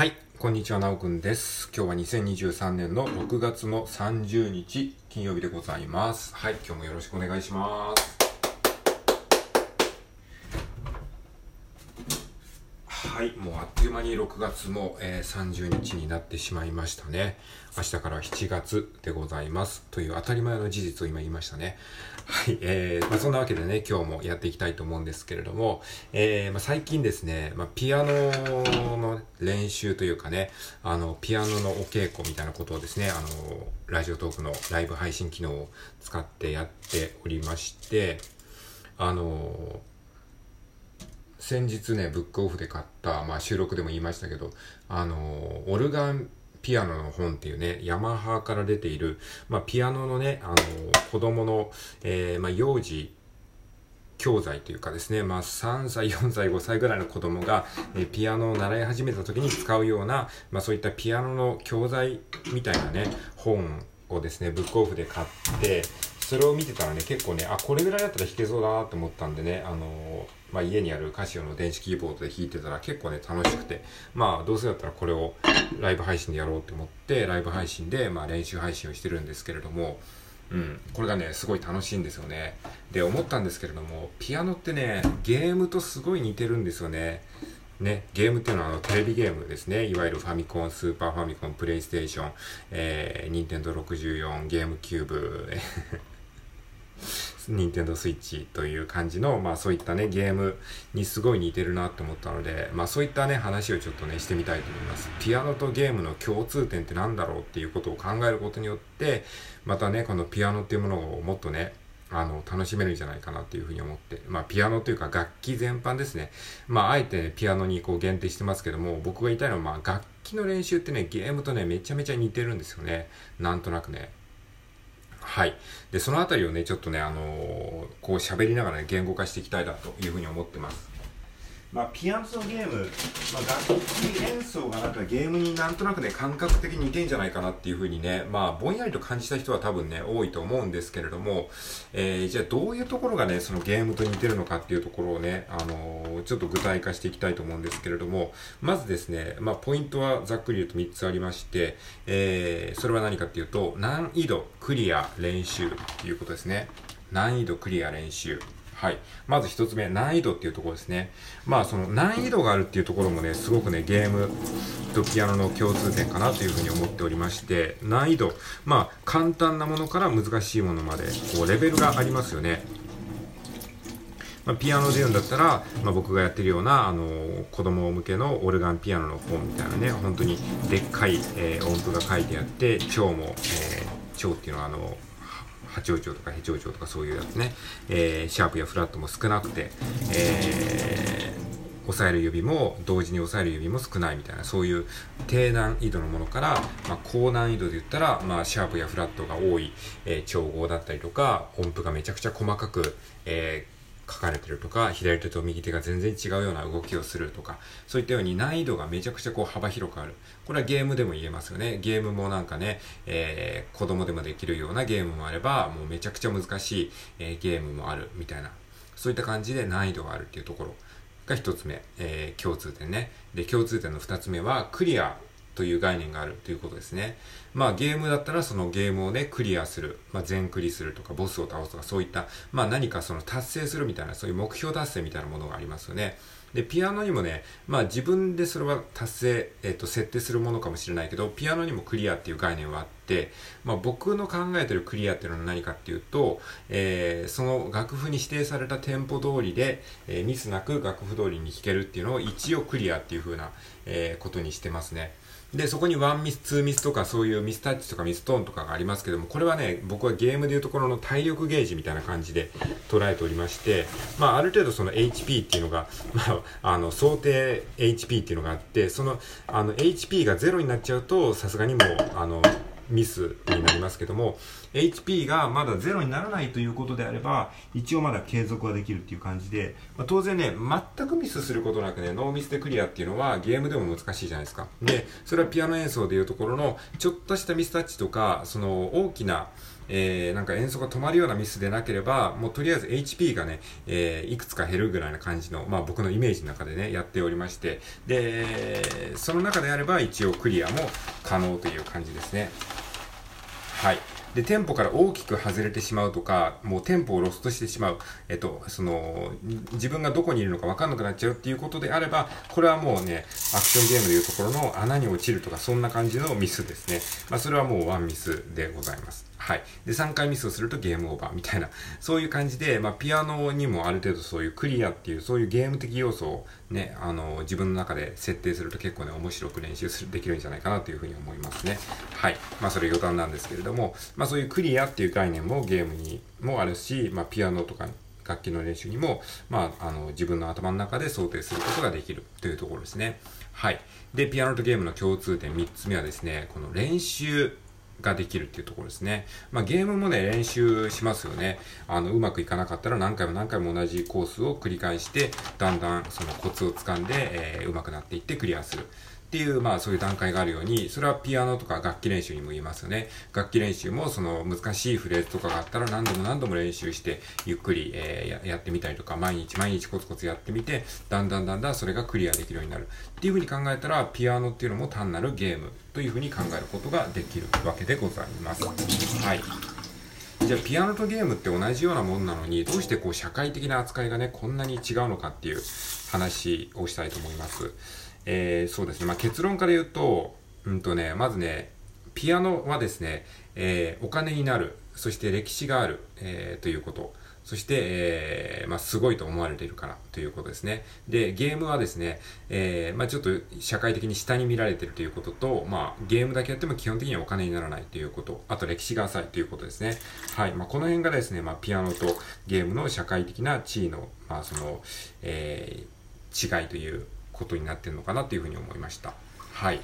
はい、こんにちは、なおくんです。今日は2023年の6月の30日、金曜日でございます。はい、今日もよろしくお願いします。はい、もうあっという間に6月も、えー30日になってしまいましたね。明日から7月でございます。という当たり前の事実を今言いましたね。はい、えー、まあ、そんなわけでね、今日もやっていきたいと思うんですけれども、えー、まあ、最近ですね、まあ、ピアノの練習というかね、あの、ピアノのお稽古みたいなことをですね、あの、ラジオトークのライブ配信機能を使ってやっておりまして、あの、先日ね、ブックオフで買った、まあ収録でも言いましたけど、あの、オルガンピアノの本っていうね、ヤマハから出ている、まあピアノのね、あの、子供の、えーまあ幼児教材というかですね、まあ3歳、4歳、5歳ぐらいの子供が、えピアノを習い始めた時に使うような、まあそういったピアノの教材みたいなね、本をですね、ブックオフで買って、それを見てたらね、結構ね、あ、これぐらいだったら弾けそうだなと思ったんでね、あのまあ、家にあるカシオの電子キーボードで弾いてたら結構ね、楽しくて、まあ、どうせだったらこれをライブ配信でやろうと思って、ライブ配信で、まあ、練習配信をしてるんですけれども、うん、これがね、すごい楽しいんですよね。で、思ったんですけれども、ピアノってね、ゲームとすごい似てるんですよね。ね、ゲームっていうのはあのテレビゲームですね。いわゆるファミコン、スーパーファミコン、プレイステーション、えー、ニンテンド64、ゲームキューブ、任天堂スイッチという感じの、まあそういったね、ゲームにすごい似てるなって思ったので、まあそういったね、話をちょっとね、してみたいと思います。ピアノとゲームの共通点って何だろうっていうことを考えることによって、またね、このピアノっていうものをもっとね、あの、楽しめるんじゃないかなっていうふうに思って、まあピアノというか楽器全般ですね。まああえて、ピアノにこう限定してますけども、僕が言いたいのはまあ楽器の練習ってね、ゲームとね、めちゃめちゃ似てるんですよね。なんとなくね。はい。で、そのあたりをね、ちょっとね、あのーこう喋りながらね、言語化していきたいなというふうに思ってます。まあ、ピアノとゲーム、まあ、楽器演奏がなんかゲームになんとなくね、感覚的に似てんじゃないかなっていうふうにね、まあ、ぼんやりと感じた人は多分ね、多いと思うんですけれども、えー、じゃあどういうところがね、そのゲームと似てるのかっていうところをね、あのーちょっと具体化していきたいと思うんですけれども、まずですね、まあ、ポイントはざっくり言うと3つありまして、えー、それは何かっていうと、難易度、クリア、練習ということですね。難易度、クリア、練習。はい。まず一つ目、難易度っていうところですね。まあ、その難易度があるっていうところもね、すごくね、ゲームとピアノの共通点かなというふうに思っておりまして、難易度、まあ、簡単なものから難しいものまで、こう、レベルがありますよね。まあ、ピアノで言うんだったら、まあ、僕がやってるような、あの子供向けのオルガンピアノの本みたいなね、本当にでっかい、えー音符が書いてあって、調も、えー、調っていうのはあの、八王朝とか平長調とかそういうやつね、えーシャープやフラットも少なくて、えー押さえる指も同時に押さえる指も少ないみたいなそういう低難易度のものから、まあ、高難易度で言ったら、まあ、シャープやフラットが多い、えー調合だったりとか音符がめちゃくちゃ細かく、えー書かれてるとか左手と右手が全然違うような動きをするとかそういったように難易度がめちゃくちゃこう幅広くある。これはゲームでも言えますよね。ゲームもなんかね、えー子供でもできるようなゲームもあればもうめちゃくちゃ難しい、えーゲームもあるみたいな。そういった感じで難易度があるっていうところが一つ目、えー共通点ね。で共通点の二つ目はクリアという概念があるということですね。まあゲームだったらそのゲームをねクリアする、まあ全クリするとかボスを倒すとかそういった、まあ何かその達成するみたいなそういう目標達成みたいなものがありますよね。で、ピアノにもね、まあ自分でそれは達成、えっ、と設定するものかもしれないけど、ピアノにもクリアっていう概念はあって、まあ僕の考えてるクリアっていうのは何かっていうと、えーその楽譜に指定されたテンポ通りで、えーミスなく楽譜通りに弾けるっていうのを一応クリアっていう風な、えーことにしてますね。で、そこにワンミス、ツーミスとかそういうミスタッチとかミストーンとかがありますけども、これはね、僕はゲームでいうところの体力ゲージみたいな感じで捉えておりまして、まあある程度その HP っていうのが、まああの想定 HP っていうのがあって、そのあの HP が0になっちゃうと、さすがにもう、あの、ミスになりますけども HP がまだゼロにならないということであれば一応まだ継続はできるっていう感じで、まあ、当然ね全くミスすることなくねノーミスでクリアっていうのはゲームでも難しいじゃないですかでそれはピアノ演奏でいうところのちょっとしたミスタッチとかその大きなえー、なんか演奏が止まるようなミスでなければ、もうとりあえず HP がね、えー、いくつか減るぐらいな感じの、まあ僕のイメージの中でね、やっておりまして、で、その中であれば一応クリアも可能という感じですね。はい。で、店舗から大きく外れてしまうとか、もう店舗をロストしてしまう、えっと、その、自分がどこにいるのか分かんなくなっちゃうっていうことであれば、これはもうね、アクションゲームでいうところの穴に落ちるとか、そんな感じのミスですね。まあ、それはもうワンミスでございます。はい。で、3回ミスをするとゲームオーバーみたいな、そういう感じで、まあ、ピアノにもある程度そういうクリアっていう、そういうゲーム的要素をね、あの、自分の中で設定すると結構ね、面白く練習する、できるんじゃないかなというふうに思いますね。はい。まあ、それ余談なんですけれども、まあ、そういうクリアっていう概念もゲームにもあるし、まあ、ピアノとか楽器の練習にも、まあ、あの、自分の頭の中で想定することができるというところですね。はい。で、ピアノとゲームの共通点3つ目はですね、この練習ができるっていうところですね。まあ、ゲームもね、練習しますよね。あの、うまくいかなかったら何回も何回も同じコースを繰り返して、だんだんそのコツをつかんで、えー、うまくなっていってクリアする。っていう、まあそういう段階があるように、それはピアノとか楽器練習にも言いますよね。楽器練習もその難しいフレーズとかがあったら何度も何度も練習して、ゆっくり、えー、やってみたりとか、毎日毎日コツコツやってみて、だんだんだんだんそれがクリアできるようになる。っていうふうに考えたら、ピアノっていうのも単なるゲームというふうに考えることができるわけでございます。はい。じゃあピアノとゲームって同じようなもんなのにどうしてこう社会的な扱いがねこんなに違うのかっていう話をしたいと思います。えー、そうですね。まあ、結論から言うと、うんとね、まずね、ピアノはですね、えー、お金になる、そして歴史がある、えー、ということ。そして、えー、まあ、すごいと思われているからということですね。で、ゲームはですね、えー、まあ、ちょっと社会的に下に見られているということと、まあ、ゲームだけやっても基本的にはお金にならないということ、あと歴史が浅いということですね。はい。まあ、この辺がですね、まあ、ピアノとゲームの社会的な地位の、まあ、その、えー、違いということになってるのかなというふうに思いました。はい。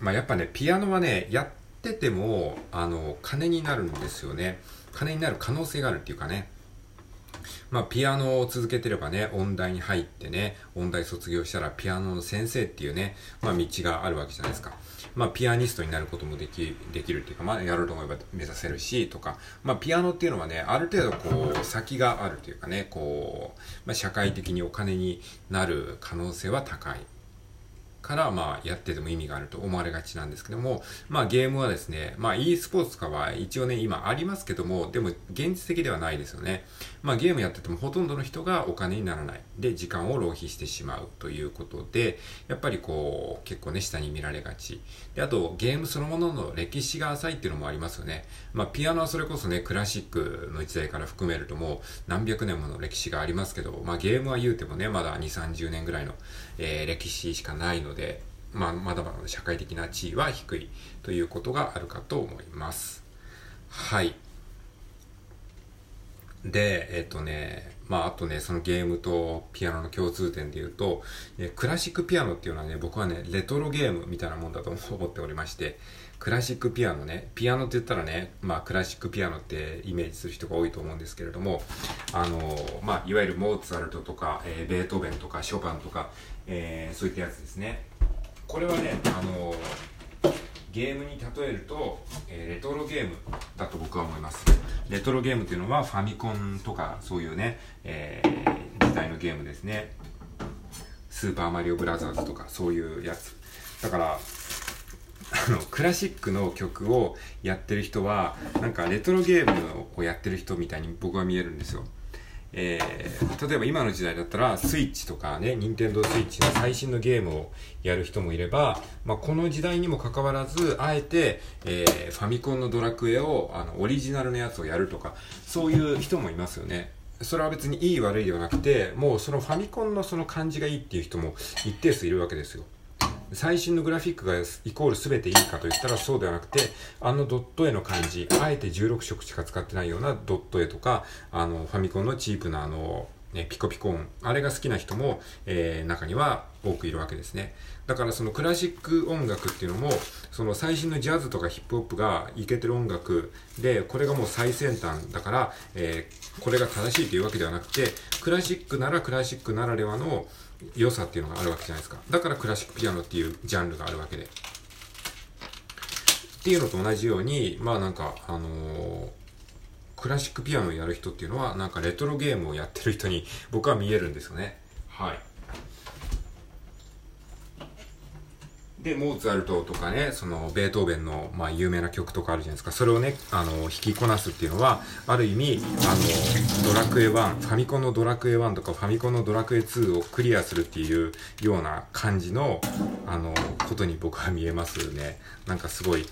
まあやっぱね、ピアノはね、やってても、あの、金になるんですよね。金になる可能性があるっていうかね。まあ、ピアノを続けてればね、音大に入ってね、音大卒業したらピアノの先生っていうね、まあ、道があるわけじゃないですか。まあ、ピアニストになることもでき、できるっていうか、まあ、やろうと思えば目指せるし、とか、まあ、ピアノっていうのはね、ある程度こう、先があるというかね、こう、まあ、社会的にお金になる可能性は高い。からまあやってても意味があると思われがちなんですけども、まあゲームはですね、まあ e スポーツとかは一応ね、今ありますけども、でも現実的ではないですよね。まあゲームやっててもほとんどの人がお金にならない。で、時間を浪費してしまうということで、やっぱりこう、結構ね、下に見られがち。で、あとゲームそのものの歴史が浅いっていうのもありますよね。まあピアノはそれこそね、クラシックの時代から含めるともう何百年もの歴史がありますけど、まあゲームは言うてもね、まだ2、30年ぐらいの、えー、歴史しかないので、まあ、まだまだ社会的な地位は低いということがあるかと思います。はい。で、えっ、とね、まあ、あとね、そのゲームとピアノの共通点で言うと、えクラシックピアノっていうのはね、僕はね、レトロゲームみたいなもんだと思っておりまして、クラシックピアノね、ピアノって言ったらね、まあ、クラシックピアノってイメージする人が多いと思うんですけれども、あの、まあ、いわゆるモーツァルトとか、えー、ベートーベンとか、ショパンとか、えー、そういったやつですね。これはねあのゲームに例えると、えー、レトロゲームだと僕は思います。レトロゲームっていうのはファミコンとかそういうね、えー、時代のゲームですね。スーパーマリオブラザーズとかそういうやつ。だからあのクラシックの曲をやってる人はなんかレトロゲームをやってる人みたいに僕は見えるんですよ。えー、例えば今の時代だったらスイッチとかね、任天堂スイッチの最新のゲームをやる人もいれば、まあ、この時代にもかかわらず、あえて、えー、ファミコンのドラクエを、あの、オリジナルのやつをやるとか、そういう人もいますよね。それは別にいい悪いではなくて、もうそのファミコンのその感じがいいっていう人も一定数いるわけですよ。最新のグラフィックがイコール全ていいかといったらそうではなくて、あのドット絵の感じ、あえて16色しか使ってないようなドット絵とか、あの、ファミコンのチープなあの、ね、ピコピコ音、あれが好きな人も、えー、中には多くいるわけですね。だからそのクラシック音楽っていうのも、その最新のジャズとかヒップホップがいけてる音楽で、これがもう最先端だから、えー、これが正しいというわけではなくて、クラシックならクラシックならではの良さっていうのがあるわけじゃないですか。だからクラシックピアノっていうジャンルがあるわけで。っていうのと同じように、まあなんか、あのー、クラシックピアノをやる人っていうのは、なんかレトロゲームをやってる人に僕は見えるんですよね。はい。で、モーツァルトとかね、その、ベートーベンの、まあ、有名な曲とかあるじゃないですか。それをね、あの、弾きこなすっていうのは、ある意味、あの、ドラクエ1、ファミコンのドラクエ1とか、ファミコンのドラクエ2をクリアするっていうような感じの、あの、ことに僕は見えますね。なんかすごい、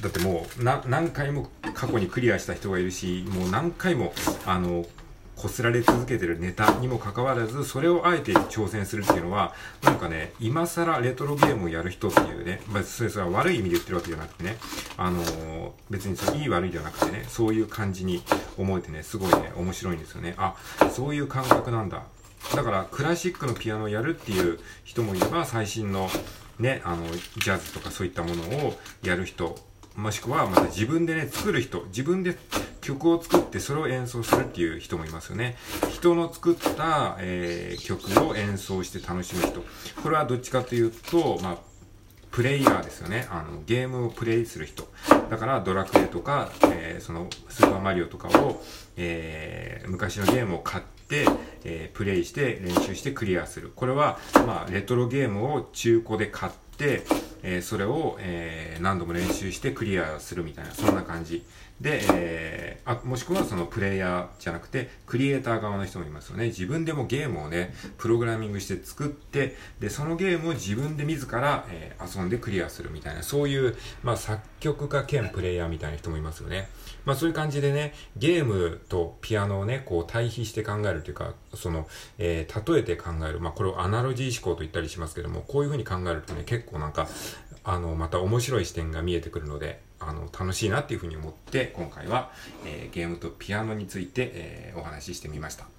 だってもう、な、何回も過去にクリアした人がいるし、もう何回も、あの、こすられ続けてるネタにもかかわらず、それをあえて挑戦するっていうのは、なんかね、今更レトロゲームをやる人っていうね、まあ、それは悪い意味で言ってるわけじゃなくてね、あのー、別にそれいい悪いではなくてね、そういう感じに思えてね、すごいね、面白いんですよね。あ、そういう感覚なんだ。だから、クラシックのピアノをやるっていう人もいれば、最新のね、あの、ジャズとかそういったものをやる人もしくはまた自分でね、作る人、自分で曲を作ってそれを演奏するっていう人もいますよね。人の作った、えー、曲を演奏して楽しむ人。これはどっちかというと、まあ、プレイヤーですよね。あの、ゲームをプレイする人。だから、ドラクエとか、えー、その、スーパーマリオとかを、えー、昔のゲームを買って、えー、プレイして練習してクリアする。これは、まあ、レトロゲームを中古で買って、えー、それを、えー、何度も練習してクリアするみたいな、そんな感じ。で、えー、あ、もしくはそのプレイヤーじゃなくて、クリエイター側の人もいますよね。自分でもゲームをね、プログラミングして作って、で、そのゲームを自分で自ら、えー、遊んでクリアするみたいな、そういう、まあ、作曲家兼プレイヤーみたいな人もいますよね。まあ、そういう感じでね、ゲームとピアノをね、こう対比して考えるというか、その、えー、例えて考える。まあ、これをアナロジー思考と言ったりしますけども、こういうふうに考えるとね、結構なんか、あの、また面白い視点が見えてくるので、あの、楽しいなっていうふうに思って、今回は、えー、ゲームとピアノについて、えー、お話ししてみました。